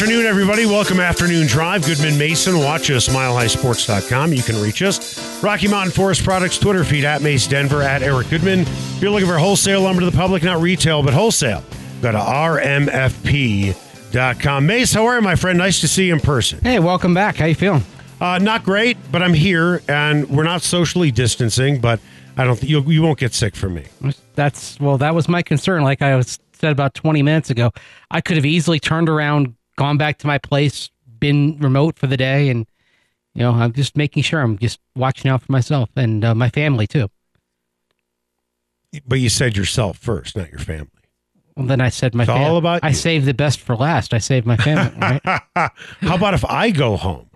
Afternoon, everybody. Welcome Afternoon Drive. Goodman Mason. Watch us, milehighsports.com. You can reach us. Rocky Mountain Forest Products Twitter feed at Mace Denver at Eric Goodman. If you're looking for wholesale lumber to the public, not retail, but wholesale, go to rmfp.com. Mace, how are you, my friend? Nice to see you in person. Hey, welcome back. How you feeling? Uh, not great, but I'm here, and we're not socially distancing, but I don't think you, you won't get sick from me. That's well, that was my concern. Like I was said about 20 minutes ago, I could have easily turned around, gone back to my place, been remote for the day, and you know, I'm just making sure I'm just watching out for myself and uh, my family too. But you said yourself first, not your family. Well, then I said my It's all fam- about I you. saved the best for last. I saved my family. Right? How about if I go home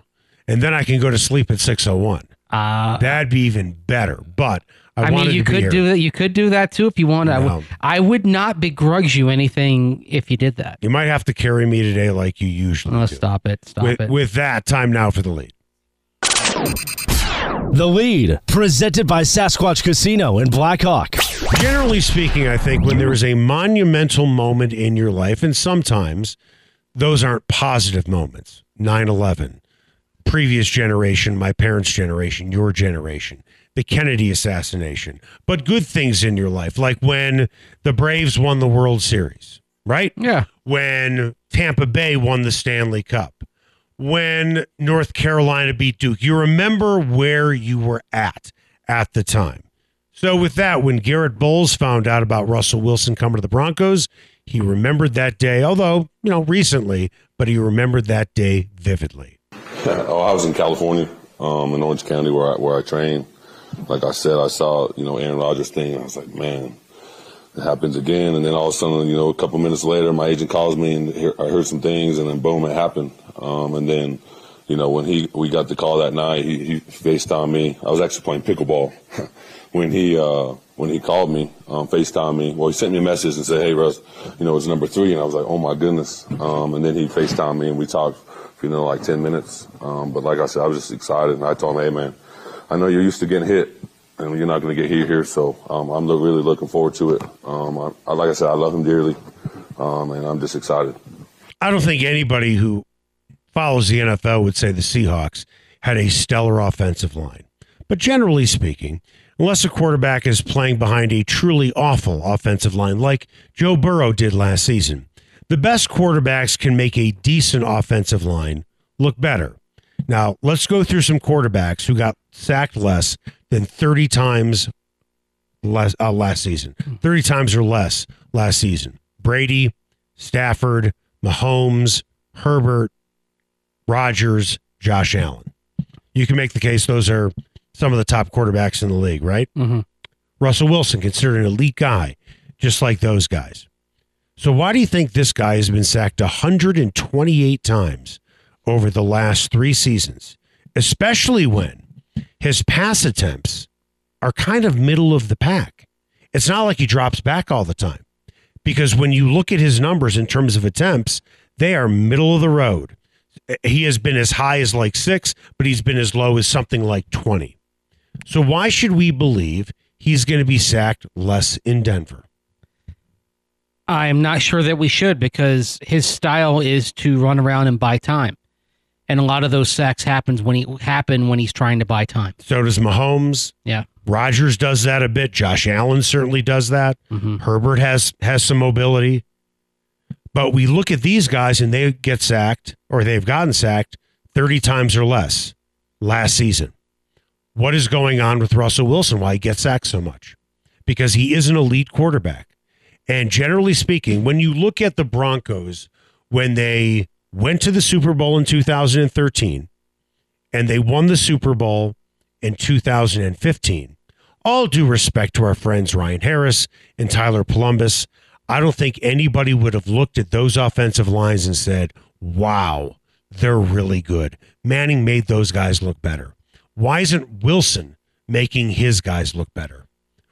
and then I can go to sleep at 601? Uh, That'd be even better. But I, I mean, you to could do that. You could do that too if you wanted. I, No. would, would not begrudge you anything if you did that. You might have to carry me today like you usually Oh, do. stop it! Stop With, it! with that, time now for the lead. The lead, presented by Sasquatch Casino in Blackhawk. Generally speaking, I think when there is a monumental moment in your life, and sometimes those aren't positive moments 9 11, previous generation, my parents' generation, your generation, the Kennedy assassination, but good things in your life, like when the Braves won the World Series, right? yeah. when Tampa Bay won the Stanley Cup, when North Carolina beat Duke. You remember where you were at at the time. So, with that, when Garett Bolles found out about Russell Wilson coming to the Broncos, he remembered that day, although, you know, recently, but he remembered that day vividly. oh, I was in California, um, in Orange County, where I, where I trained. Like I said, I saw you know Aaron Rodgers thing. I was like, man, it happens again. And then all of a sudden, you know, a couple minutes later, my agent calls me and hear, I heard some things, and then boom, it happened. Um, and then, you know, when he we got the call that night, he, he FaceTimed me. I was actually playing pickleball when he uh, when he called me, um, FaceTimed me. Well, he sent me a message and said, "Hey, Russ, you know, it's number three. and I was like, "Oh my goodness!" Um, and then he FaceTimed me and we talked you know like ten minutes. Um, but like I said, I was just excited, and I told him, "Hey, man, I know you're used to getting hit." And you're not going to get hit here, so um, I'm really looking forward to it. Um, I, I, like I said, I love him dearly, um, and I'm just excited. I don't think anybody who follows the NFL would say the Seahawks had a stellar offensive line. But generally speaking, unless a quarterback is playing behind a truly awful offensive line like Joe Burrow did last season, the best quarterbacks can make a decent offensive line look better. Now, let's go through some quarterbacks who got sacked less than 30 times less, uh, last season. 30 times or less last season. Brady, Stafford, Mahomes, Herbert, Rodgers, Josh Allen. You can make the case those are some of the top quarterbacks in the league, right? Mm-hmm. Russell Wilson, considered an elite guy, just like those guys. So, why do you think this guy has been sacked 128 times over the last three seasons, especially when his pass attempts are kind of middle of the pack? It's not like he drops back all the time because when you look at his numbers in terms of attempts, they are middle of the road. He has been as high as like six, but he's been as low as something like 20. So, why should we believe he's going to be sacked less in Denver? I'm not sure that we should because his style is to run around and buy time, and a lot of those sacks happens when he happen when he's trying to buy time. So does Mahomes. Yeah, Rodgers does that a bit. Josh Allen certainly does that. Mhm. Herbert has has some mobility. But we look at these guys and they get sacked or they've gotten sacked 30 times or less last season. What is going on with Russell Wilson? Why he gets sacked so much? Because he is an elite quarterback. And generally speaking, when you look at the Broncos when they went to the Super Bowl in 2013 and they won the Super Bowl in 2015, all due respect to our friends Ryan Harris and Tyler Polumbus, I don't think anybody would have looked at those offensive lines and said, wow, they're really good. Manning made those guys look better. Why isn't Wilson making his guys look better?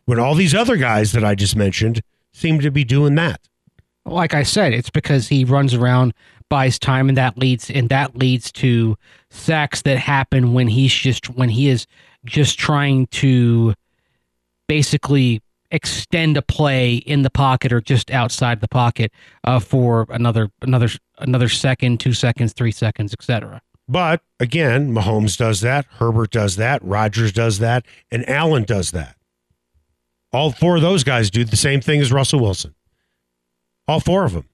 When all these other guys that I just mentioned seem to be doing that. like I said, it's because he runs around, buys time, and that leads and that leads to sacks that happen when he's just when he is just trying to basically extend a play in the pocket or just outside the pocket uh, for another another another second, two seconds, three seconds, etc. But again, Mahomes does that, Herbert does that, Rodgers does that, and Allen does that. All four of those guys do the same thing as Russell Wilson. All four of them.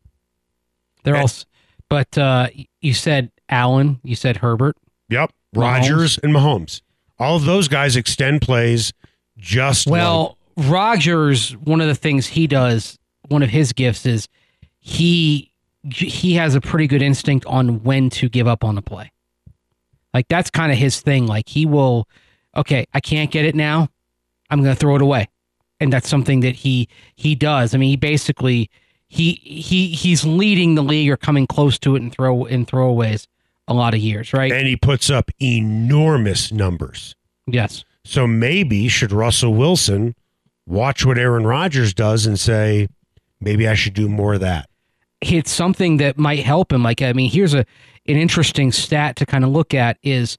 They're Okay. all, s- but uh, you said Allen, you said Herbert. Yep. Mahomes. Rodgers and Mahomes. All of those guys extend plays just like- Well, Rodgers, one of the things he does, one of his gifts is he he has a pretty good instinct on when to give up on a play. Like that's kind of his thing. Like he will, okay, I can't get it now. I'm going to throw it away, and that's something that he he does. I mean, he basically he he he's leading the league or coming close to it in throw in throwaways a lot of years, right? and he puts up enormous numbers. yes. So maybe should Russell Wilson watch what Aaron Rodgers does and say, maybe I should do more of that. it's something that might help him. Like, I mean, here's a an interesting stat to kind of look at is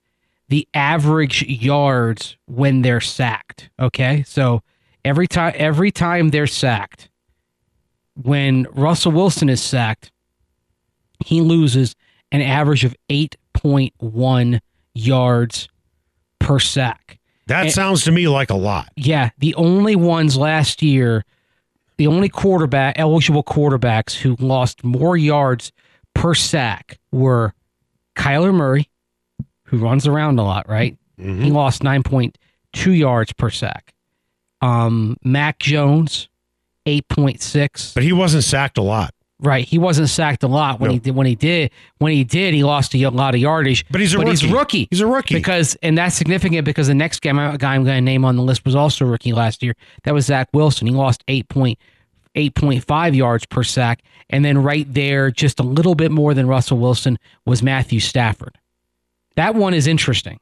the average yards when they're sacked. Okay, so every time every time they're sacked, when Russell Wilson is sacked, he loses an average of eight point one yards per sack. That And- sounds to me like a lot. Yeah, the only ones last year, the only quarterback eligible quarterbacks who lost more yards per sack were Kyler Murray, who runs around a lot, right? Mm-hmm. He lost nine point two yards per sack. Um, Mac Jones, eight point six. But he wasn't sacked a lot. Right, he wasn't sacked a lot when No. he did. When he did, when he did, he lost a lot of yardage. But he's a He's rookie. rookie. He's a rookie. Because and that's significant because the next guy, guy I'm going to name on the list was also a rookie last year. That was Zach Wilson. He lost eight point eight point five yards per sack, and then right there, just a little bit more than Russell Wilson was Matthew Stafford. That one is interesting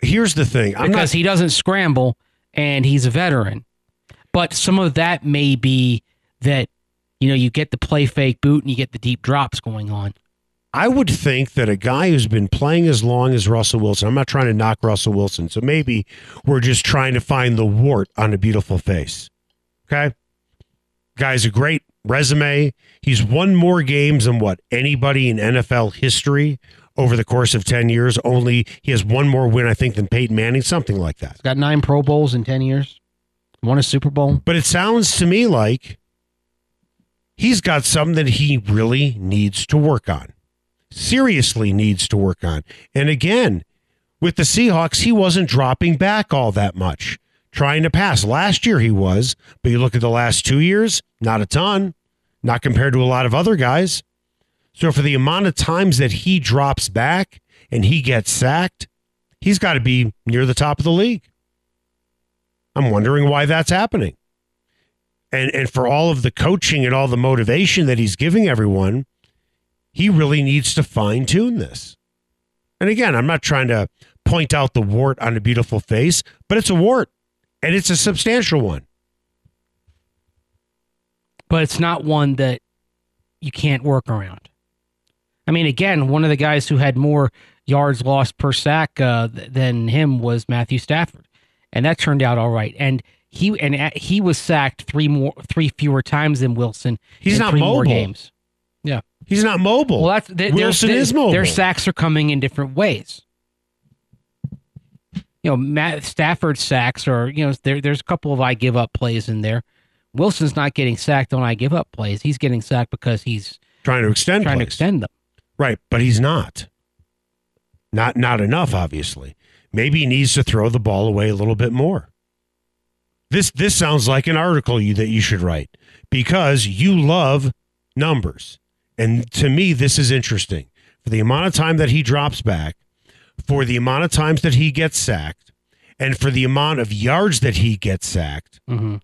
Here's the thing. I'm because not, he doesn't scramble and he's a veteran. But some of that may be that you know you get the play fake boot and you get the deep drops going on. I would think that a guy who's been playing as long as Russell Wilson, I'm not trying to knock Russell Wilson. So maybe we're just trying to find the wart on a beautiful face. Okay. Guy's a great resume. He's won more games than what anybody in NFL history over the course of 10 years. Only he has one more win, I think, than Peyton Manning, something like that. He's got nine Pro Bowls in ten years, won a Super Bowl. But it sounds to me like he's got something that he really needs to work on. Seriously needs to work on. And again, with the Seahawks, he wasn't dropping back all that much, trying to pass. Last year he was, but you look at the last two years, not a ton, not compared to a lot of other guys. So for the amount of times that he drops back and he gets sacked, he's got to be near the top of the league. I'm wondering why that's happening. And and for all of the coaching and all the motivation that he's giving everyone, he really needs to fine tune this. And again, I'm not trying to point out the wart on a beautiful face, but it's a wart and it's a substantial one. but it's not one that you can't work around. I mean, again, one of the guys who had more yards lost per sack uh, than him was Matthew Stafford, and that turned out all right. And he and he was sacked three more, three fewer times than Wilson. He's not mobile. games. Yeah. He's not mobile. Well, that's they, Wilson their, is mobile. Their sacks are coming in different ways. You know, Matt Stafford sacks are you know there. There's a couple of I give up plays in there. Wilson's not getting sacked on I give up plays. He's getting sacked because he's trying to extend trying to extend them. Right, but he's not. Not not enough, obviously. Maybe he needs to throw the ball away a little bit more. This this sounds like an article you that you should write because you love numbers. And to me this is interesting. For the amount of time that he drops back, for the amount of times that he gets sacked, and for the amount of yards that he gets sacked, hmm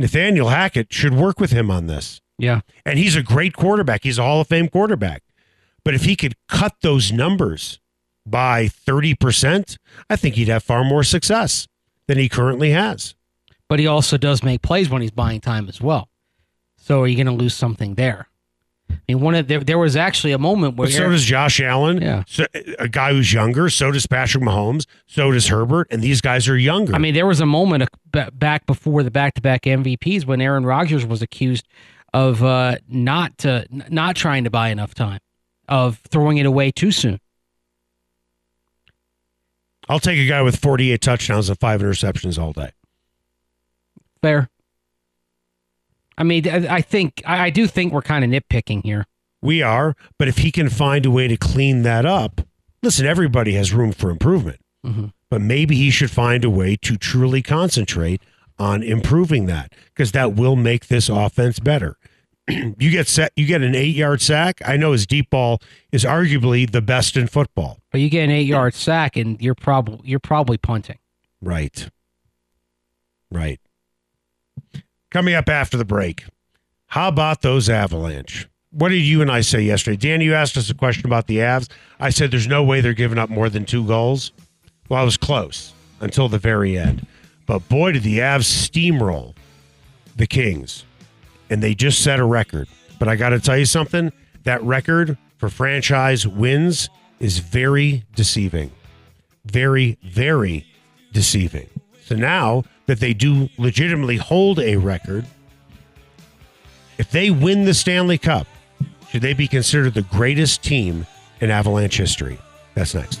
Nathaniel Hackett should work with him on this. Yeah, And he's a great quarterback. He's a Hall of Fame quarterback. But if he could cut those numbers by 30%, I think he'd have far more success than he currently has. But he also does make plays when he's buying time as well. So are you going to lose something there? I mean, one of there, there was actually a moment where But so does Josh Allen, Yeah. so, a guy who's younger. So does Patrick Mahomes. So does Herbert. And these guys are younger. I mean, there was a moment back before the back-to-back MVPs when Aaron Rodgers was accused of uh, not to, not trying to buy enough time, of throwing it away too soon. I'll take a guy with 48 touchdowns and five interceptions all day. Fair. I mean, I, I think I, do think we're kind of nitpicking here. We are, but if he can find a way to clean that up, listen, everybody has room for improvement. Mhm. But maybe he should find a way to truly concentrate on improving that because that will make this offense better. you get set, you get an eight yard sack. I know his deep ball is arguably the best in football. But you get an eight-yard sack, and you're probably you're probably punting. Right. Right. Coming up after the break, how about those Avalanche? What did you and I say yesterday? Dan, you asked us a question about the Avs. I said there's no way they're giving up more than two goals. Well, I was close until the very end. But boy, did the Avs steamroll the Kings. And they just set a record. But I got to tell you something that record for franchise wins is very deceiving very, very deceiving. So now that they do legitimately hold a record, if they win the Stanley Cup, should they be considered the greatest team in Avalanche history? That's next.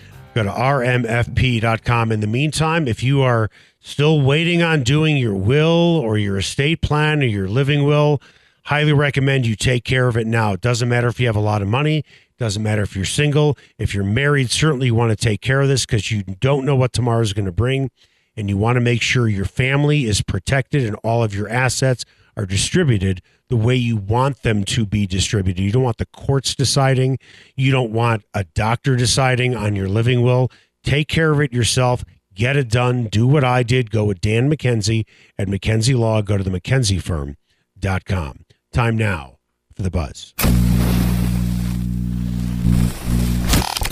go to rmfp.com. In the meantime, if you are still waiting on doing your will or your estate plan or your living will, highly recommend you take care of it now. It doesn't matter if you have a lot of money. It doesn't matter if you're single. If you're married, certainly you want to take care of this because you don't know what tomorrow is going to bring and you want to make sure your family is protected and all of your assets are distributed the way you want them to be distributed. You don't want the courts deciding, you don't want a doctor deciding on your living will. Take care of it yourself. Get it done. Do what I did. Go with Dan McKenzie at McKenzie Law. Go to the McKenzieFirm.com. Time now for the buzz.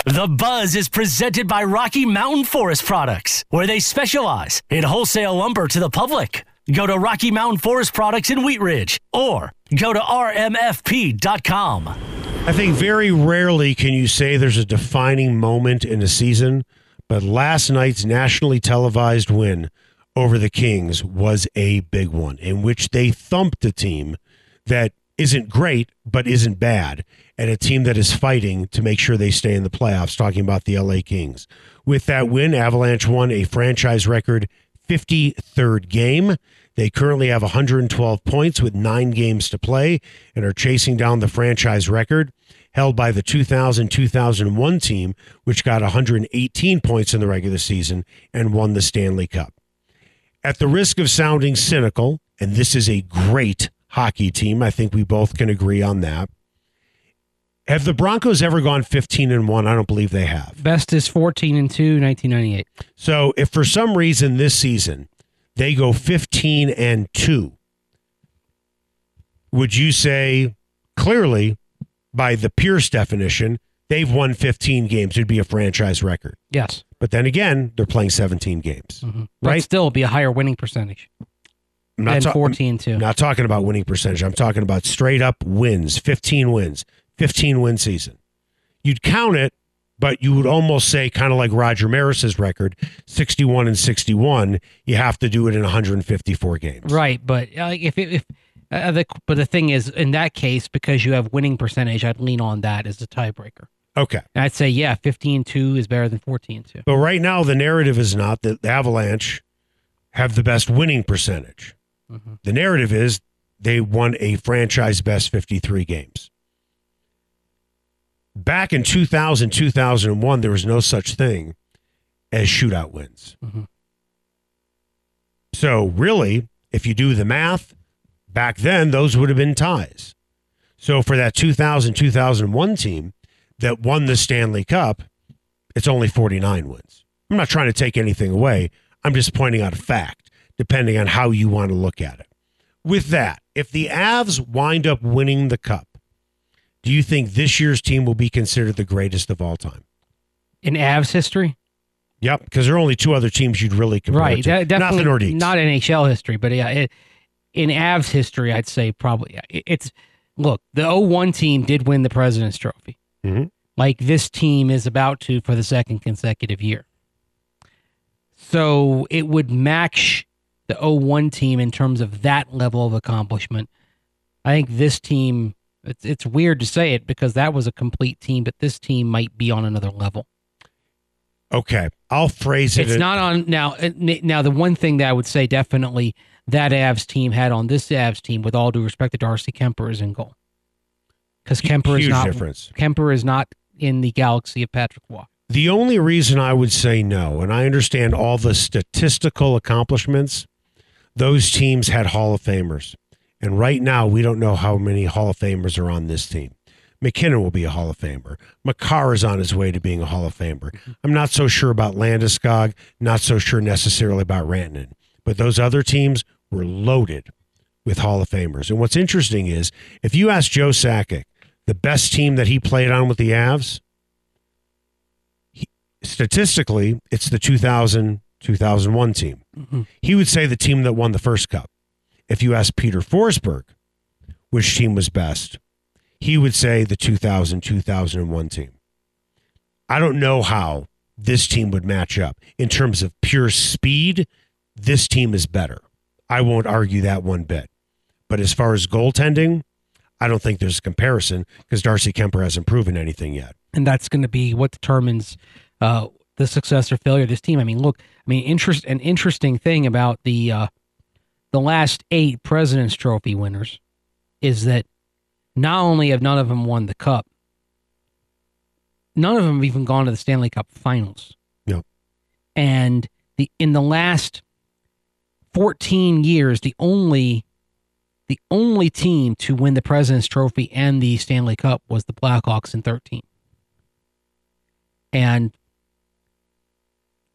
The Buzz is presented by Rocky Mountain Forest Products, where they specialize in wholesale lumber to the public. Go to Rocky Mountain Forest Products in Wheat Ridge or go to rmfp.com. I think very rarely can you say there's a defining moment in a season, but last night's nationally televised win over the Kings was a big one in which they thumped a team that isn't great but isn't bad and a team that is fighting to make sure they stay in the playoffs talking about the LA Kings. With that win, Avalanche won a franchise record 53rd game. They currently have 112 points with 9 games to play and are chasing down the franchise record held by the 2000-2001 team which got 118 points in the regular season and won the Stanley Cup. At the risk of sounding cynical, and this is a great hockey team, I think we both can agree on that. Have the Broncos ever gone 15 and 1? I don't believe they have. Best is 14 and 2, 1998. So if for some reason this season they go 15 and 2, would you say clearly by the Pierce definition, they've won 15 games? It'd be a franchise record. Yes. But then again, they're playing 17 games. Mm-hmm. But Right. still it'd be a higher winning percentage I'm than ta- 14 2. I'm not talking about winning percentage. I'm talking about straight up wins, 15 wins, 15 win season. You'd count it, but you would almost say, kind of like Roger Maris's record, 61 and 61. You have to do it in 154 games. Right, but uh, if if Uh, the, but the thing is, in that case, because you have winning percentage, I'd lean on that as a tiebreaker. Okay. And I'd say, yeah, 15 2 is better than 14 2. But right now, the narrative is not that the Avalanche have the best winning percentage. The narrative is they won a franchise best 53 games. Back in 2000, 2001, there was no such thing as shootout wins. Mm-hmm. So, really, if you do the math, back then, those would have been ties. So, for that 2000, 2001 team that won the Stanley Cup, it's only 49 wins. I'm not trying to take anything away. I'm just pointing out a fact, depending on how you want to look at it. With that, if the Avs wind up winning the cup, do you think this year's team will be considered the greatest of all time? In Avs history? Yep, because there are only two other teams you'd really compare Right. to. Not the Nordiques. Not NHL history, but yeah, it, in Avs history, I'd say probably it- it's look, the 01 team did win the President's Trophy. Mhm. Like this team is about to for the second consecutive year. So it would match the 01 team in terms of that level of accomplishment. I think this team it's it's weird to say it because that was a complete team, but this team might be on another level. Okay, I'll phrase it. It's not on now. uh, Now, the one thing that I would say definitely that Avs team had on this Avs team, with all due respect to Darcy Kuemper, is in goal because Kuemper is not difference. Kuemper is not in the galaxy of Patrick Roy. The only reason I would say no, and I understand all the statistical accomplishments, those teams had Hall of Famers. And right now, we don't know how many Hall of Famers are on this team. MacKinnon will be a Hall of Famer. Makar is on his way to being a Hall of Famer. I'm not so sure about Landeskog, not so sure necessarily about Rantanen. But those other teams were loaded with Hall of Famers. And what's interesting is if you ask Joe Sakic, the best team that he played on with the Avs, statistically, it's the 2000 2001 team. Mm-hmm. He would say the team that won the first cup. If you ask Peter Forsberg which team was best, he would say the 2000 2001 team. I don't know how this team would match up in terms of pure speed. This team is better. I won't argue that one bit. But as far as goaltending, I don't think there's a comparison because Darcy Kuemper hasn't proven anything yet. and that's going to be what determines uh, the success or failure of this team. I mean, look, I mean, interest an interesting thing about the uh, the last eight Presidents Trophy winners is that not only have none of them won the cup, none of them have even gone to the Stanley Cup Finals. Yep. And the in the last fourteen years, the only the only team to win the President's Trophy and the Stanley Cup was the Blackhawks in 13. And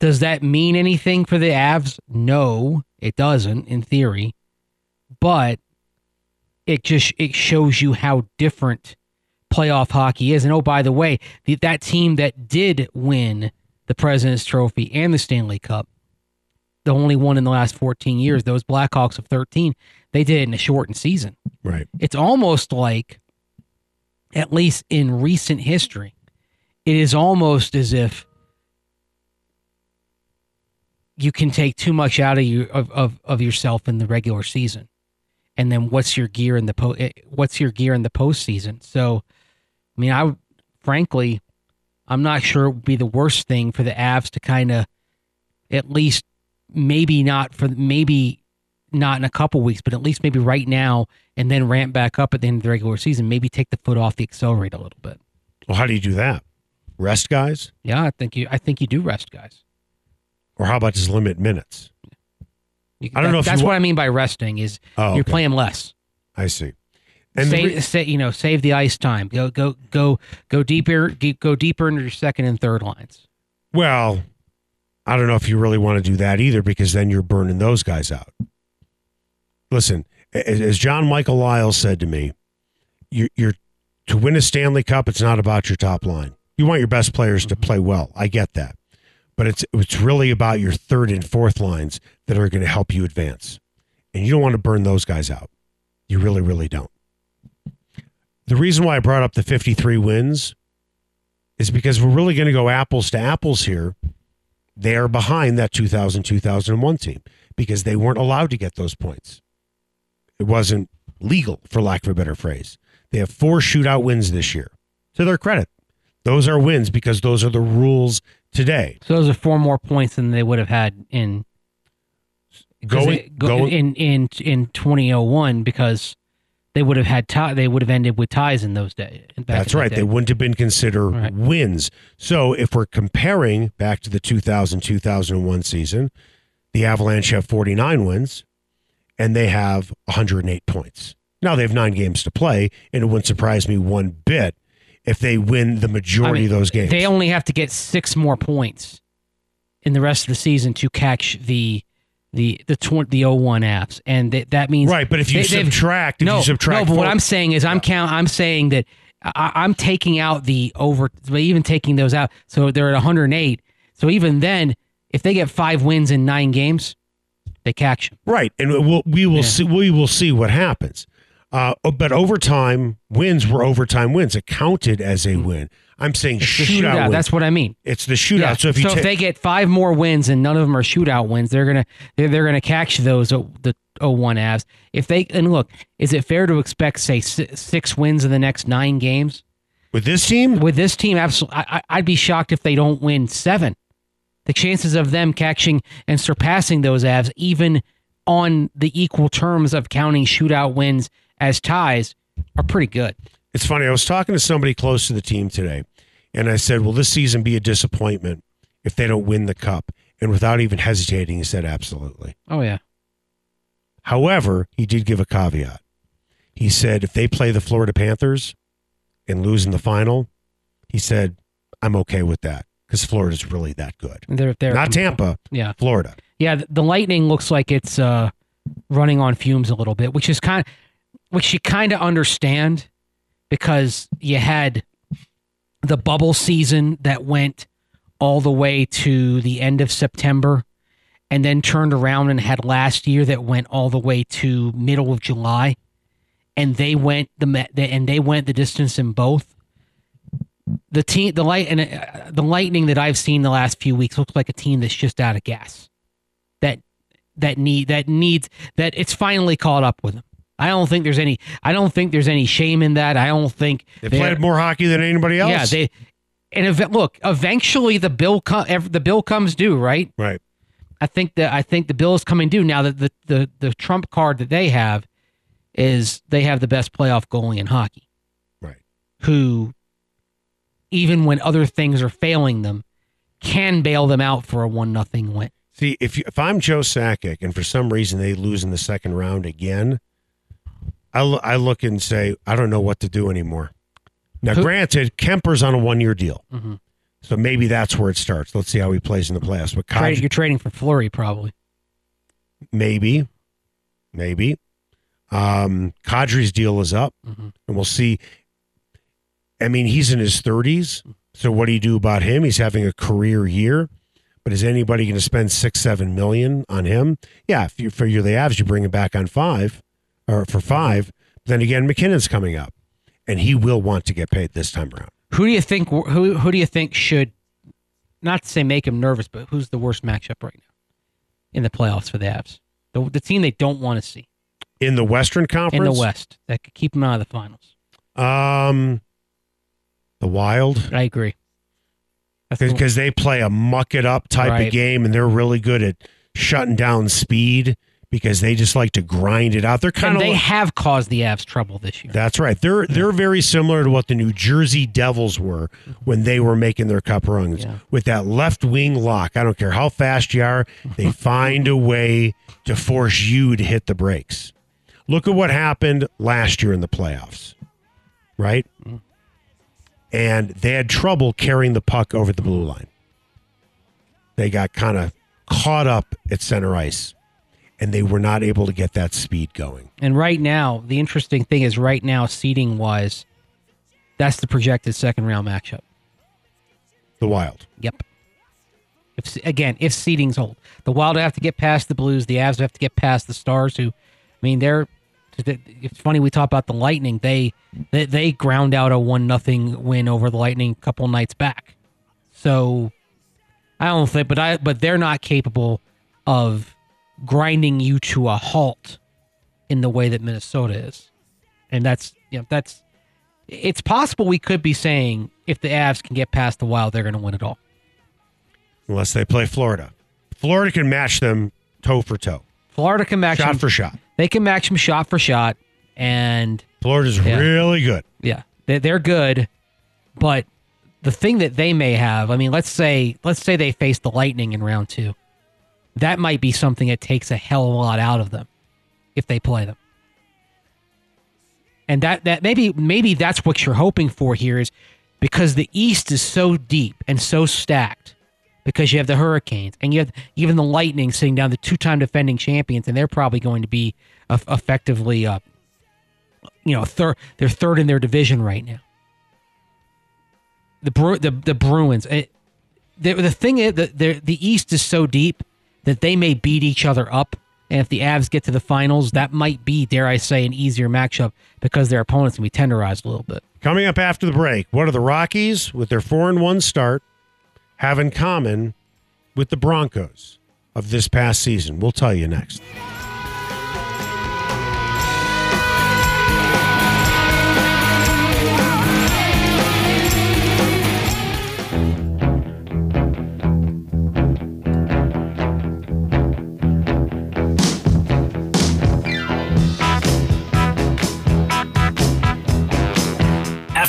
does that mean anything for the Avs? No, it doesn't in theory. But it just it shows you how different playoff hockey is. And oh, by the way, the, that team that did win the President's Trophy and the Stanley Cup, the only one in the last 14 years, those Blackhawks of 13, they did it in a shortened season Right. it's almost like at least in recent history it is almost as if you can take too much out of you of, of, of yourself in the regular season and then what's your gear in the po- eh, what's your gear in the postseason so i mean i frankly i'm not sure it would be the worst thing for the avs to kind of at least maybe not for maybe not in a couple weeks, but at least maybe right now, and then ramp back up at the end of the regular season. Maybe take the foot off the accelerator a little bit. Well, how do you do that? Rest guys? Yeah, I think you. I think you do rest guys. Or how about just limit minutes? You, I don't know if that's wa- what I mean by resting is Oh, you're okay. playing less. I see. And the save, re- sa- you know, save the ice time. Go, go, go, go deeper. Go deeper into your second and third lines. well, I don't know if you really want to do that either because then you're burning those guys out. Listen, as John-Michael Liles said to me, you're, you're to win a Stanley Cup. It's not about your top line. You want your best players to mm-hmm. play well. I get that, but it's it's really about your third and fourth lines that are going to help you advance, and you don't want to burn those guys out. You really, really don't. The reason why I brought up the 53 wins is because we're really going to go apples to apples here. They are behind that 2000 2001 team because they weren't allowed to get those points. It wasn't legal, for lack of a better phrase. They have four shootout wins this year. To their credit, those are wins because those are the rules today. So those are four more points than they would have had in Going, it- go- going, in in in 2001 because they would have had tie, they would have ended with ties in those days. That's in that right. day. They wouldn't have been considered Right. wins. So if we're comparing back to the 2000 2001 season, the Avalanche have 49 wins and they have 108 points. Now they have nine games to play, and it wouldn't surprise me one bit if they win the I majority mean, of those games. They only have to get six more points in the rest of the season to catch the the the tw- the 01 Avs, and that that means right, but if you they- subtract, if no, you subtract, no. But what I'm saying is, I'm count. I'm saying that I, I'm taking out the over, but even taking those out, so they're at 108. So even then, if they get five wins in nine games, they catch them. Right, and we'll, we will Yeah. see. We will see what happens. Uh, but overtime wins were overtime wins. It counted as a win. I'm saying shootout. wins. That's what I mean. it's the shootout. Yeah. So if you ta- they get five more wins and none of them are shootout wins, they're gonna they're, they're gonna catch those oh, the 01 Avs. If they and look, is it fair to expect say six wins in the next nine games with this team, with this team? Absolutely, I- I'd be shocked if they don't win seven. The chances of them catching and surpassing those Avs, even on the equal terms of counting shootout wins as ties, are pretty good. it's funny. I was talking to somebody close to the team today, and I said, "Will this season be a disappointment if they don't win the cup?" And without even hesitating, he said, "Absolutely." Oh yeah, However, he did give a caveat. He said if they play the Florida Panthers and lose in the final, he said, "I'm okay with that because Florida's really that good." they're they're Not Tampa, Yeah, Florida. Yeah, the Lightning looks like it's uh, running on fumes a little bit, which is kind, which you kind of understand because you had the bubble season that went all the way to the end of September, and then turned around and had last year that went all the way to middle of July, and they went the and they went the distance in both. The team, the light, and uh, the Lightning that I've seen the last few weeks looks like a team that's just out of gas that that need that needs that it's finally caught up with them. I don't think there's any I don't think there's any shame in that. I don't think They played more hockey than anybody else. Yeah, they and ev- look, eventually the bill com- the bill comes due, right? right. I think that I think the bill is coming due now that the, the the trump card that they have is they have the best playoff goalie in hockey. Right. Who even when other things are failing them can bail them out for a one nothing win. See, if you, if I'm Joe Sakic and for some reason they lose in the second round again, I, I look and say I don't know what to do anymore. Now, Who- granted, Kuemper's on a one year deal, Mhm. so maybe that's where it starts. Let's see how he plays in the playoffs. But Trade- you're trading for Fleury probably. maybe, maybe. Um, Kadri's deal is up, Mhm. and we'll see. I mean, he's in his 30s, so what do you do about him? He's having a career year, but is anybody going to spend six, seven million on him? Yeah, if you figure the Avs, you bring him back on five or for five. Then again, MacKinnon's coming up, and he will want to get paid this time around. Who do you think? Who who do you think should, not to say make him nervous, but who's the worst matchup right now in the playoffs for the Avs? The, the team they don't want to see In the Western Conference. in the West that could keep them out of the finals. um, the Wild. I agree. That's the- because they play a muck it up type Right. of game and they're really good at shutting down speed because they just like to grind it out. They're kind and of they have caused the Avs trouble this year. that's right. They're they're very similar to what the New Jersey Devils were when they were making their cup runs Yeah. with that left wing lock. I don't care how fast you are, they find a way to force you to hit the brakes. Look at what happened last year in the playoffs, right? And they had trouble carrying the puck over the blue line. They got kind of caught up at center ice, and they were not able to get that speed going. And right now, the interesting thing is, right now, seating wise, that's the projected second round matchup. The Wild. Yep. If again, if seedings hold, the Wild have to get past the Blues. The Avs have to get past the Stars. Who, I mean, they're. It's funny we talk about the Lightning. They they, they ground out a one nothing win over the Lightning a couple nights back. So, I don't think, but I but they're not capable of grinding you to a halt in the way that Minnesota is. And that's you know that's it's possible we could be saying if the Avs can get past the Wild, they're going to win it all. unless they play Florida. Florida can match them toe for toe, Florida can match shot them. for shot. They can match them shot for shot, and Florida's Yeah. really good. yeah, they, they're good. But the thing that they may have, I mean, let's say let's say they face the Lightning in round two, that might be something that takes a hell of a lot out of them if they play them. And that that maybe maybe that's what you're hoping for here is because the East is so deep and so stacked because you have the Hurricanes and you have even the Lightning sitting down the two-time defending champions and they're probably going to be eff- effectively uh, you know third they're third in their division right now. The Bru- the the Bruins it, the the thing is that the the East is so deep that they may beat each other up. And if the Avs get to the finals, that might be, dare I say, an easier matchup because their opponents can be tenderized a little bit. Coming up after the break, what do the Rockies, with their four and one start, have in common with the Broncos of this past season? We'll tell you next.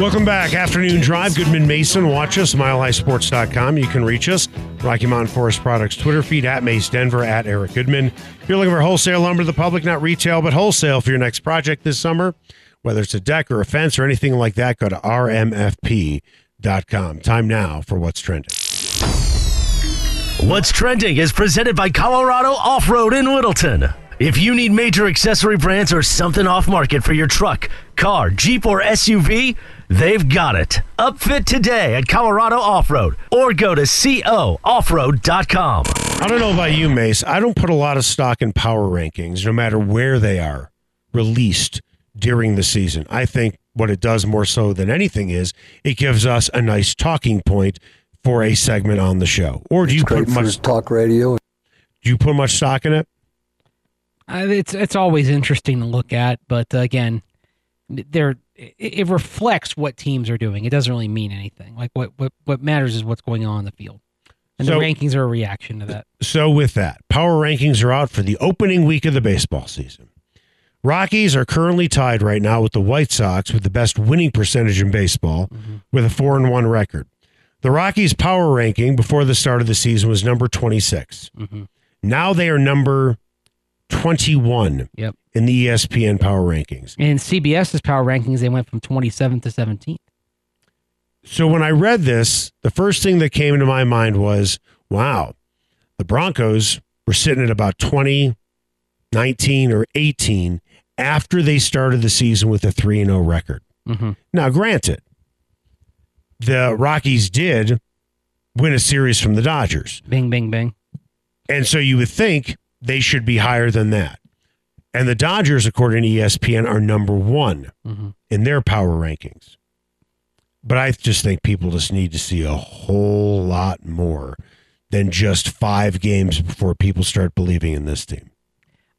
Welcome back. Afternoon Drive. Goodman Mason. Watch us, milehighsports.com. You can reach us. Rocky Mountain Forest Products Twitter feed at Mace Denver at Eric Goodman. If you're looking for wholesale lumber to the public, not retail, but wholesale for your next project this summer, whether it's a deck or a fence or anything like that, go to rmfp.com. Time now for what's trending. What's trending is presented by Colorado Off Road in Littleton. If you need major accessory brands or something off market for your truck, car, Jeep, or SUV, they've got it. Upfit today at Colorado Off Road or go to cooffroad.com. I don't know about you, Mace. I don't put a lot of stock in power rankings, no matter where they are released during the season. I think what it does more so than anything is it gives us a nice talking point for a segment on the show. Or do you Great put much? talk radio. Do you put much stock in it? Uh, it's it's always interesting to look at, but uh, again, there it, it reflects what teams are doing. It doesn't really mean anything. Like what what what matters is what's going on in the field, and So- the rankings are a reaction to that. So with that, power rankings are out for the opening week of the baseball season. Rockies are currently tied right now with the White Sox with the best winning percentage in baseball mm-hmm. with a 4 and 1 record. The Rockies power ranking before the start of the season was number 26. Mm-hmm. Now they are number 21 Yep. In the ESPN power rankings. In CBS's power rankings, they went from 27th to 17th. So when I read this, the first thing that came into my mind was, wow, the Broncos were sitting at about 20, 19, or 18 after they started the season with a 3 0 record. Mhm. Now, granted, the Rockies did win a series from the Dodgers. Bing, bing, bing. And so you would think they should be higher than that. And the Dodgers, according to ESPN, are number one Mhm. in their power rankings. But I just think people just need to see a whole lot more than just five games before people start believing in this team.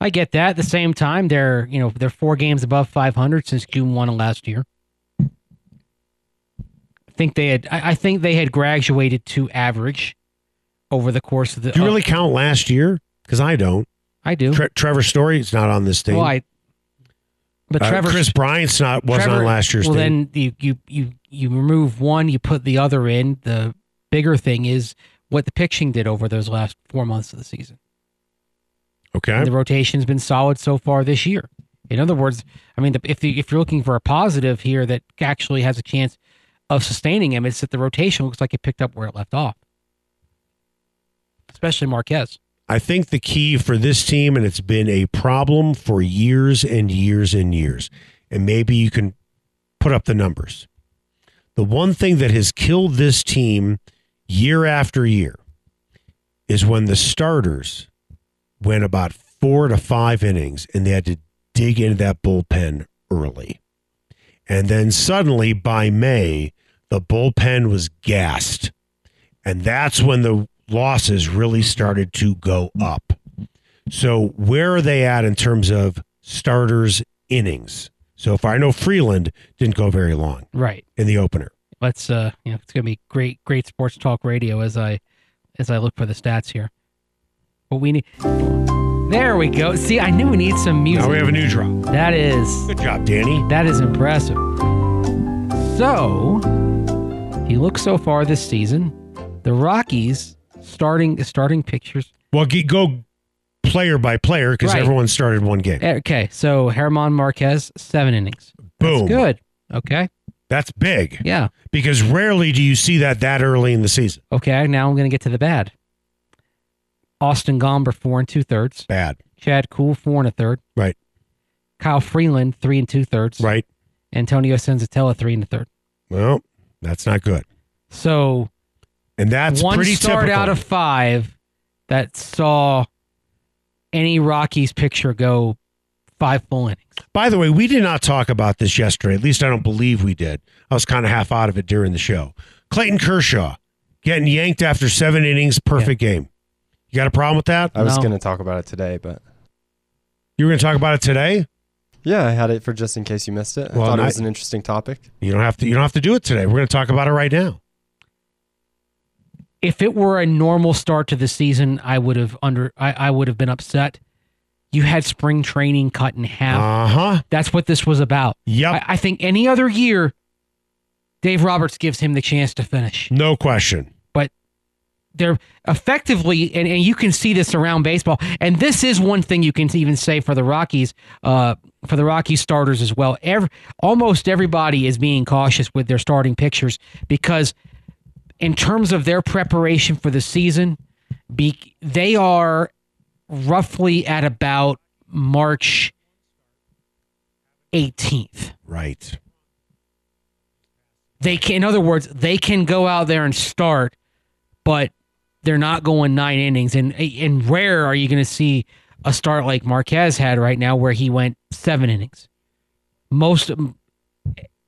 I get that. At the same time, they're you know they're four games above 500 since June one of last year. I think they had. I, I think they had graduated to average over the course of the. Do you really count last year? Because I don't. I do. Tre- Trevor Story is not on this team. well, I. But Uh, Trevor Kris Bryant's not wasn't Trevor- on last year's team. well, team. then you you you you remove one, you put the other in. The bigger thing is what the pitching did over those last four months of the season. okay. And the rotation's been solid so far this year. In other words, I mean, the, if the, if you're looking for a positive here that actually has a chance of sustaining him, it's that the rotation looks like it picked up where it left off, especially Marquez. I think the key for this team, and it's been a problem for years and years and years, and maybe you can put up the numbers. The one thing that has killed this team year after year is when the starters went about four to five innings and they had to dig into that bullpen early. And then suddenly by May, the bullpen was gassed. And that's when the losses really started to go up. So, where are they at in terms of starters' innings? So, far, I know Freeland didn't go very long Right. in the opener. Let's uh you know, it's gonna be great great sports talk radio as I as I look for the stats here. But we need there we go. See, I knew we need some music. Now we have a new drop. that is Good job, Danny. That is impressive. So, if you look so far this season, the Rockies starting starting pictures. Well, g- go player by player because Right. everyone started one game. Eh, okay, so German Marquez seven innings. Boom. That's good. Okay, That's big yeah. because rarely do you see that that early in the season. Okay, now I'm going to get to the bad. Austin Gomber four and two thirds. Bad. Chad Kuhl four and a third. Right. Kyle Freeland three and two thirds. Right. Antonio Senzatela three and a third. Well, that's not good. So And that's one pretty start typical. out of five that saw any Rockies picture go five full innings. By the way, we did not talk about this yesterday. At least I don't believe we did. I was kind of half out of it during the show. Clayton Kershaw getting yanked after seven innings, perfect game. You got a problem with that? I was No. going to talk about it today, but You were going to talk about it today? yeah, I had it for just in case you missed it. I Well, thought it not- was an interesting topic. You don't have to. You don't have to do it today. We're going to talk about it right now. If it were a normal start to the season, I would have under I, I would have been upset. You had spring training cut in half. Uh huh. That's what this was about. Yep. I, I think any other year, Dave Roberts gives him the chance to finish. no question. But they're effectively and, and you can see this around baseball and this is one thing you can even say for the rockies uh, for the rockies starters as well Every, almost everybody is being cautious with their starting pictures because in terms of their preparation for the season be, they are roughly at about march 18th Right. they can in other words they can go out there and start but they're not going nine innings. And and rare are you going to see a start like marquez had right now where he went seven innings. Most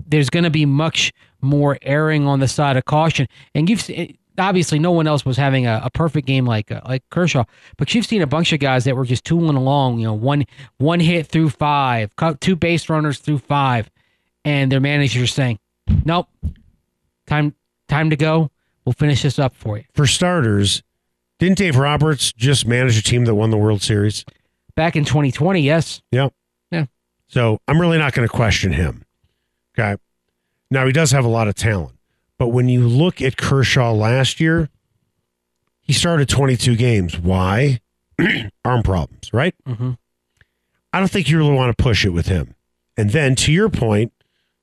there's going to be much more erring on the side of caution and you've seen obviously no one else was having a, a perfect game like uh, like kershaw but you've seen a bunch of guys that were just tooling along you know one one hit through five two base runners through five and their managers saying nope time time to go we'll finish this up for you For starters, didn't Dave Roberts just manage a team that won the World Series? back in 2020 yes Yep. Yeah. So I'm really not going to question him. Okay. Now he does have a lot of talent, but when you look at Kershaw last year, he started 22 games. Why? Arm problems, right? mm-hmm. I don't think you really want to push it with him. And then to your point,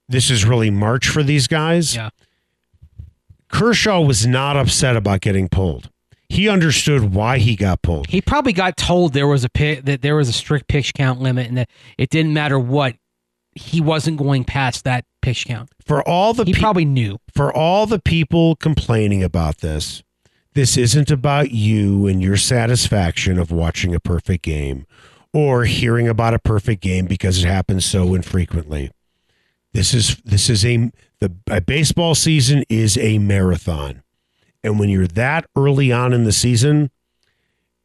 this is really March for these guys. Yeah. Kershaw was not upset about getting pulled. He understood why he got pulled. he probably got told there was a that there was a strict pitch count limit and that it didn't matter what he wasn't going past that pitch count For all the he pe- probably knew for all the people complaining about this, this isn't about you and your satisfaction of watching a perfect game or hearing about a perfect game because it happens so infrequently. This is this is a the a baseball season is a marathon. And when you're that early on in the season,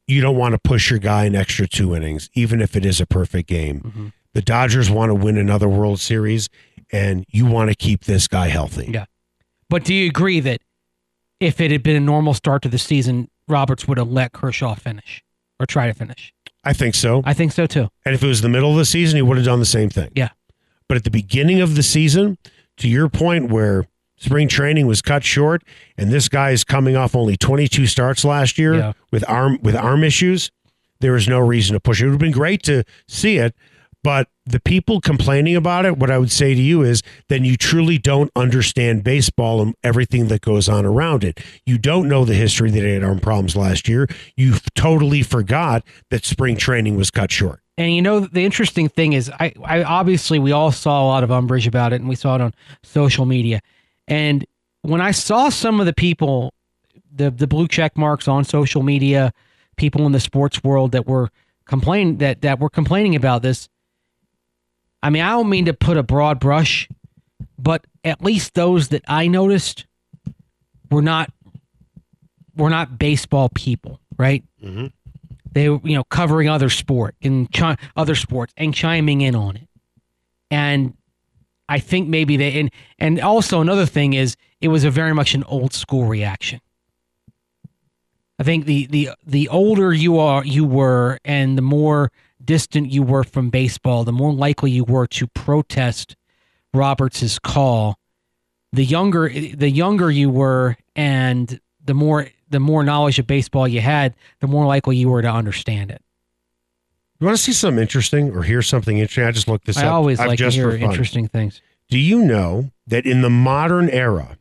you don't want to push your guy an extra two innings, even if it is a perfect game. Mm-hmm. The Dodgers want to win another World Series, and you want to keep this guy healthy. Yeah. But do you agree that if it had been a normal start to the season, Roberts would have let Kershaw finish or try to finish? I think so. I think so too. And if it was the middle of the season, he would have done the same thing. Yeah. But at the beginning of the season, to your point where spring training was cut short and this guy is coming off only 22 starts last year Yeah. with arm with arm issues, there is no reason to push it. It would have been great to see it, but the people complaining about it, what I would say to you is then you truly don't understand baseball and everything that goes on around it. You don't know the history that had arm problems last year. You totally forgot that spring training was cut short. And you know the interesting thing is, I, I obviously we all saw a lot of umbrage about it, and we saw it on social media. And when I saw some of the people the the blue check marks on social media, people in the sports world that were complain that that were complaining about this. I mean, I don't mean to put a broad brush, but at least those that I noticed were not were not baseball people, right? Mm-hmm. They were, you know, covering other sport and chi- other sports and chiming in on it. And I think maybe they and and also another thing is it was a very much an old school reaction. I think the the the older you are you were and the more distant you were from baseball, the more likely you were to protest Roberts's call. The younger the younger you were and the more the more knowledge of baseball you had, the more likely you were to understand it. You want to see something interesting or hear something interesting? I just looked this I up. always I've like to hear interesting things. Do you know that in the modern era,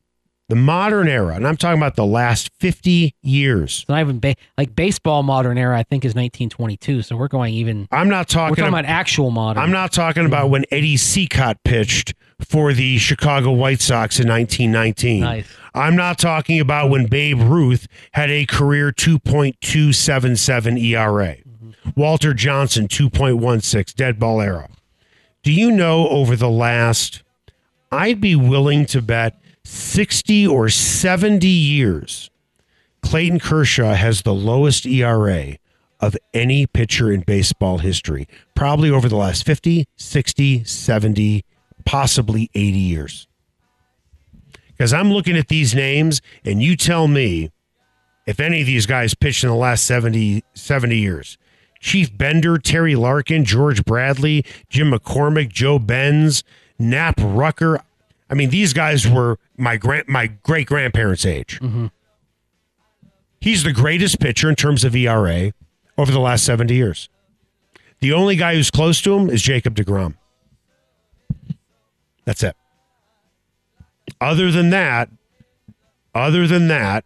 the modern era, and I'm talking about the last 50 years, It's not even ba- like baseball modern era. I think is 1922. So we're going even. I'm not We're talking, talking about, about actual modern. I'm not talking about when Eddie Cicotte pitched for the Chicago White Sox in 1919. Nice. I'm not talking about when Babe Ruth had a career 2.277 ERA. Mm-hmm. Walter Johnson 2.16 dead ball era. Do you know over the last I'd be willing to bet 60 or 70 years Clayton Kershaw has the lowest ERA of any pitcher in baseball history, probably over the last 50, 60, 70, possibly 80 years. Because I'm looking at these names, and you tell me if any of these guys pitched in the last 70, 70 years. Chief Bender, Terry Larkin, George Bradley, Jim McCormick, Joe Benz, Nap Rucker. I mean, these guys were my grand, my great grandparents' age. Mm-hmm. He's the greatest pitcher in terms of ERA over the last 70 years. The only guy who's close to him is Jacob DeGrom. That's it. Other than that, other than that,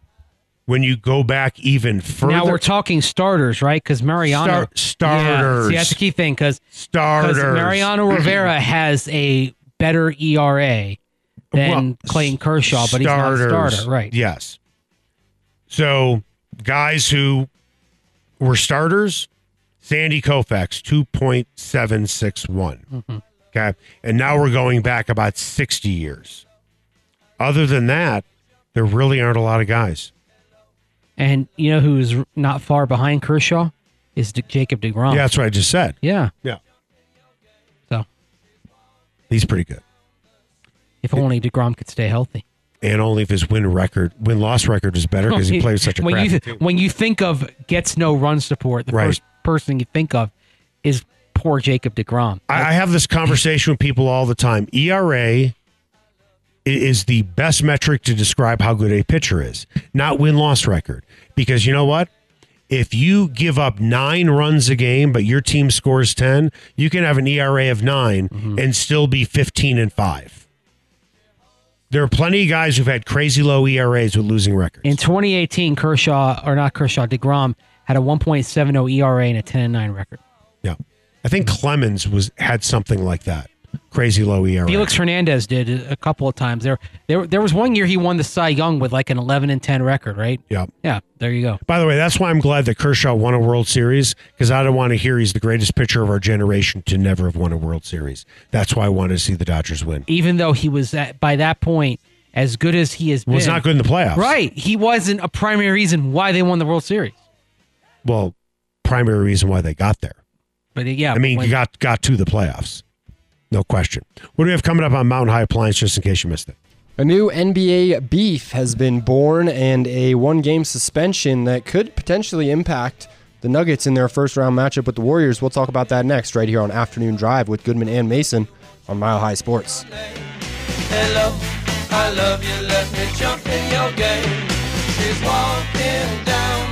when you go back even further, now we're talking starters, right? Because Mariano Star- Yeah, see, that's the key thing because starters. Cause Mariano Rivera has a better ERA than Well, Clayton Kershaw, but he's not a starter, right? Yes. So guys who were starters, Sandy Koufax, 2.761. Mm-hmm. Okay. And now we're going back about 60 years. Other than that, there really aren't a lot of guys. And you know who's not far behind Kershaw is D- Jacob Degrom. Yeah, that's what I just said. yeah. Yeah. So He's pretty good. If only Degrom could stay healthy. And only if his win record, win loss record is better because he plays such a when you team. when you think of gets no run support, the Right. first person you think of is poor Jacob Degrom. I, I have this conversation with people all the time. ERA is the best metric to describe how good a pitcher is, not win loss record. Because you know what? If you give up nine runs a game, but your team scores 10, you can have an ERA of 9 mm-hmm. and still be 15 and 5. There are plenty of guys who've had crazy low ERAs with losing records. In 2018, Kershaw or not Kershaw, Degrom had a 1.70 ERA and a 10 and 9 record. yeah. I think Clemens was had something like that. Crazy low ERA. Felix Hernandez did a couple of times. There, there, there was one year he won the Cy Young with like an 11 and 10 record, right? yeah. Yeah, there you go. By the way, that's why I'm glad that Kershaw won a World Series because I don't want to hear he's the greatest pitcher of our generation to never have won a World Series. That's why I wanted to see the Dodgers win. Even though he was at, by that point as good as he has been, Was not good in the playoffs. Right, he wasn't a primary reason why they won the World Series. Well, primary reason why they got there. But yeah, I mean, when- you got got to the playoffs. No question. What do we have coming up on Mountain High Appliance, just in case you missed it? A new NBA beef has been born and a one game suspension that could potentially impact the Nuggets in their first round matchup with the Warriors. We'll talk about that next, right here on Afternoon Drive with Goodman and Mason on Mile High Sports. Hello, I love you, let me jump in your game. She's walking down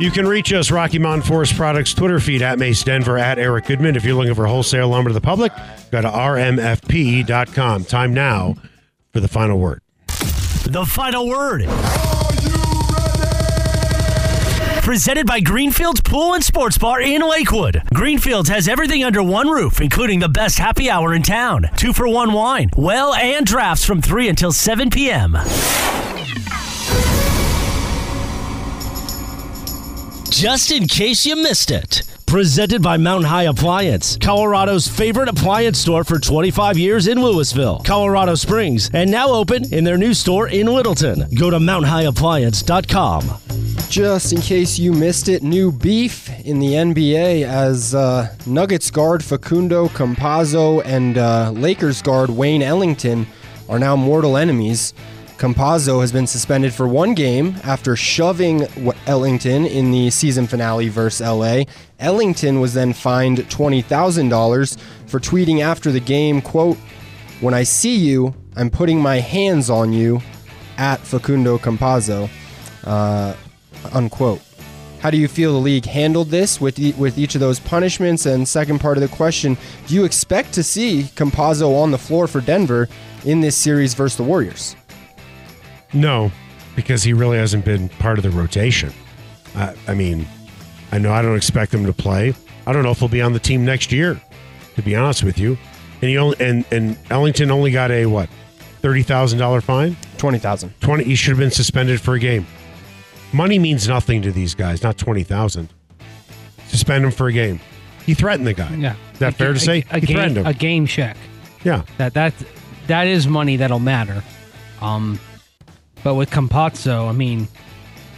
You can reach us, Rocky Mountain Forest Products Twitter feed at Mace Denver, at Eric Goodman. If you're looking for wholesale lumber to the public, go to rmfp.com. Time now for the final word. The final word. Presented by Greenfields Pool and Sports Bar in Lakewood. Greenfields has everything under one roof, including the best happy hour in town. Two for one wine, well, and drafts from 3 until 7 p.m. Just in case you missed it. Presented by Mountain High Appliance, Colorado's favorite appliance store for 25 years in Louisville, Colorado Springs, and now open in their new store in Littleton. Go to mountainhighappliance.com. Just in case you missed it, new beef in the NBA as uh, Nuggets guard Facundo Campazzo and uh, Lakers guard Wayne Ellington are now mortal enemies. Campazzo has been suspended for one game after shoving Ellington in the season finale versus LA. Ellington was then fined $20,000 for tweeting after the game, quote, When I see you, I'm putting my hands on you at Facundo Campazzo. Uh, unquote. How do you feel the league handled this with e- with each of those punishments? And second part of the question, do you expect to see Campazzo on the floor for Denver in this series versus the Warriors? No, because he really hasn't been part of the rotation. Uh, I mean, I know I don't expect him to play. I don't know if he'll be on the team next year, to be honest with you. And he only and and Ellington only got a what thirty thousand dollar fine. 20,000. Twenty. He should have been suspended for a game. Money means nothing to these guys. Not twenty thousand. Suspend him for a game. He threatened the guy. Yeah. Is that A- fair to a- say? A, he threatened game, him. a game check. yeah. That that that is money that'll matter. Um, but with Campazzo, I mean,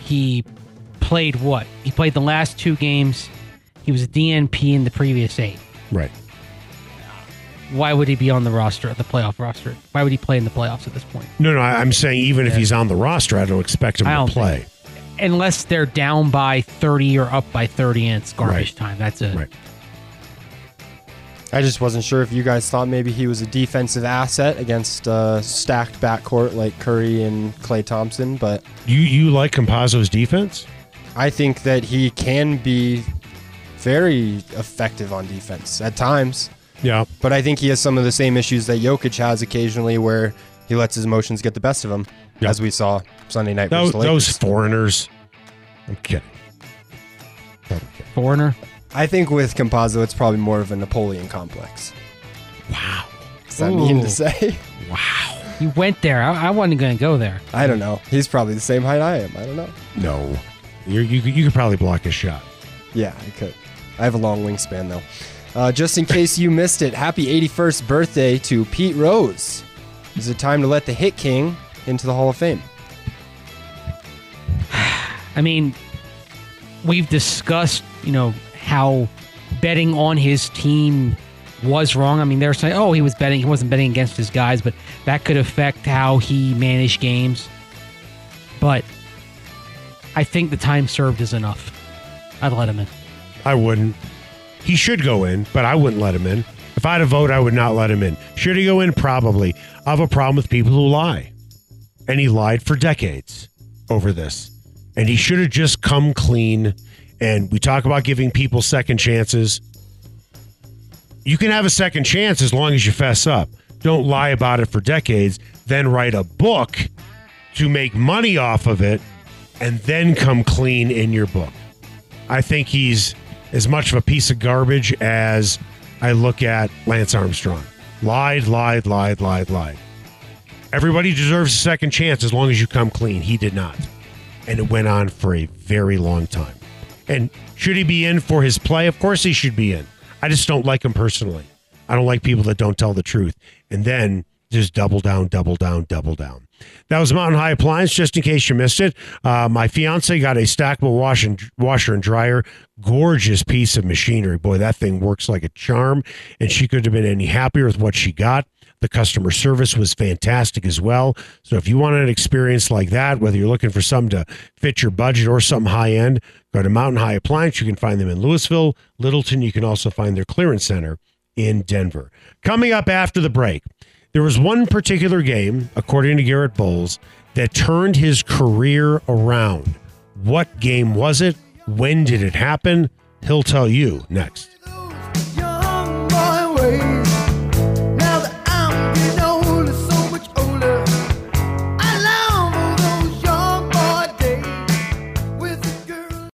he played what? He played the last two games. He was a DNP in the previous eight. Right. Why would he be on the roster, at the playoff roster? Why would he play in the playoffs at this point? No, no. I'm saying even if he's on the roster, I don't expect him I to don't play. Unless they're down by 30 or up by 30 and it's garbage Right. time. That's it. Right. I just wasn't sure if you guys thought maybe he was a defensive asset against uh, stacked backcourt like Curry and Klay Thompson, but You you like Campazzo's defense? I think that he can be very effective on defense at times. Yeah. But I think he has some of the same issues that Jokic has occasionally, where he lets his emotions get the best of him, Yeah. as we saw Sunday night Those, versus the Lakers. those foreigners. I'm kidding. Foreigner. I think with Campazzo, it's probably more of a Napoleon complex. Wow. Does that mean to say? Wow. You went there. I, I wasn't going to go there. I don't know. He's probably the same height I am. I don't know. No. You're, you could- you could probably block his shot. Yeah, I could. I have a long wingspan though. Uh, just in case you missed it, happy 81st birthday to Pete Rose. Is it time to let the Hit King into the Hall of Fame? I mean, we've discussed, you know, how betting on his team was wrong. I mean, they're saying, oh, he was betting, he wasn't betting against his guys, but that could affect how he managed games. But I think the time served is enough. I'd let him in. I wouldn't. He should go in, but I wouldn't let him in. If I had a vote, I would not let him in. Should he go in? Probably. I have a problem with people who lie. And he lied for decades over this. And he should have just come clean. And we talk about giving people second chances. You can have a second chance as long as you fess up. Don't lie about it for decades, then write a book to make money off of it, and then come clean in your book. I think he's as much of a piece of garbage as I look at Lance Armstrong. Lied, lied, lied, lied, lied. Everybody deserves a second chance as long as you come clean. He did not. And it went on for a very long time. And should he be in for his play? Of course he should be in. I just don't like him personally. I don't like people that don't tell the truth. And then Just double down, double down, double down. That was Mountain High Appliance, just in case you missed it. Uh, my fiance got a stackable wash and, washer and dryer. Gorgeous piece of machinery. Boy, that thing works like a charm, and she couldn't have been any happier with what she got. The customer service was fantastic as well. So if you want an experience like that, whether you're looking for something to fit your budget or something high end, go to Mountain High Appliance. You can find them in Louisville, Littleton. You can also find their clearance center in Denver. Coming up after the break, there was one particular game, according to Garett Bolles, that turned his career around. What game was it? When did it happen? He'll tell you next.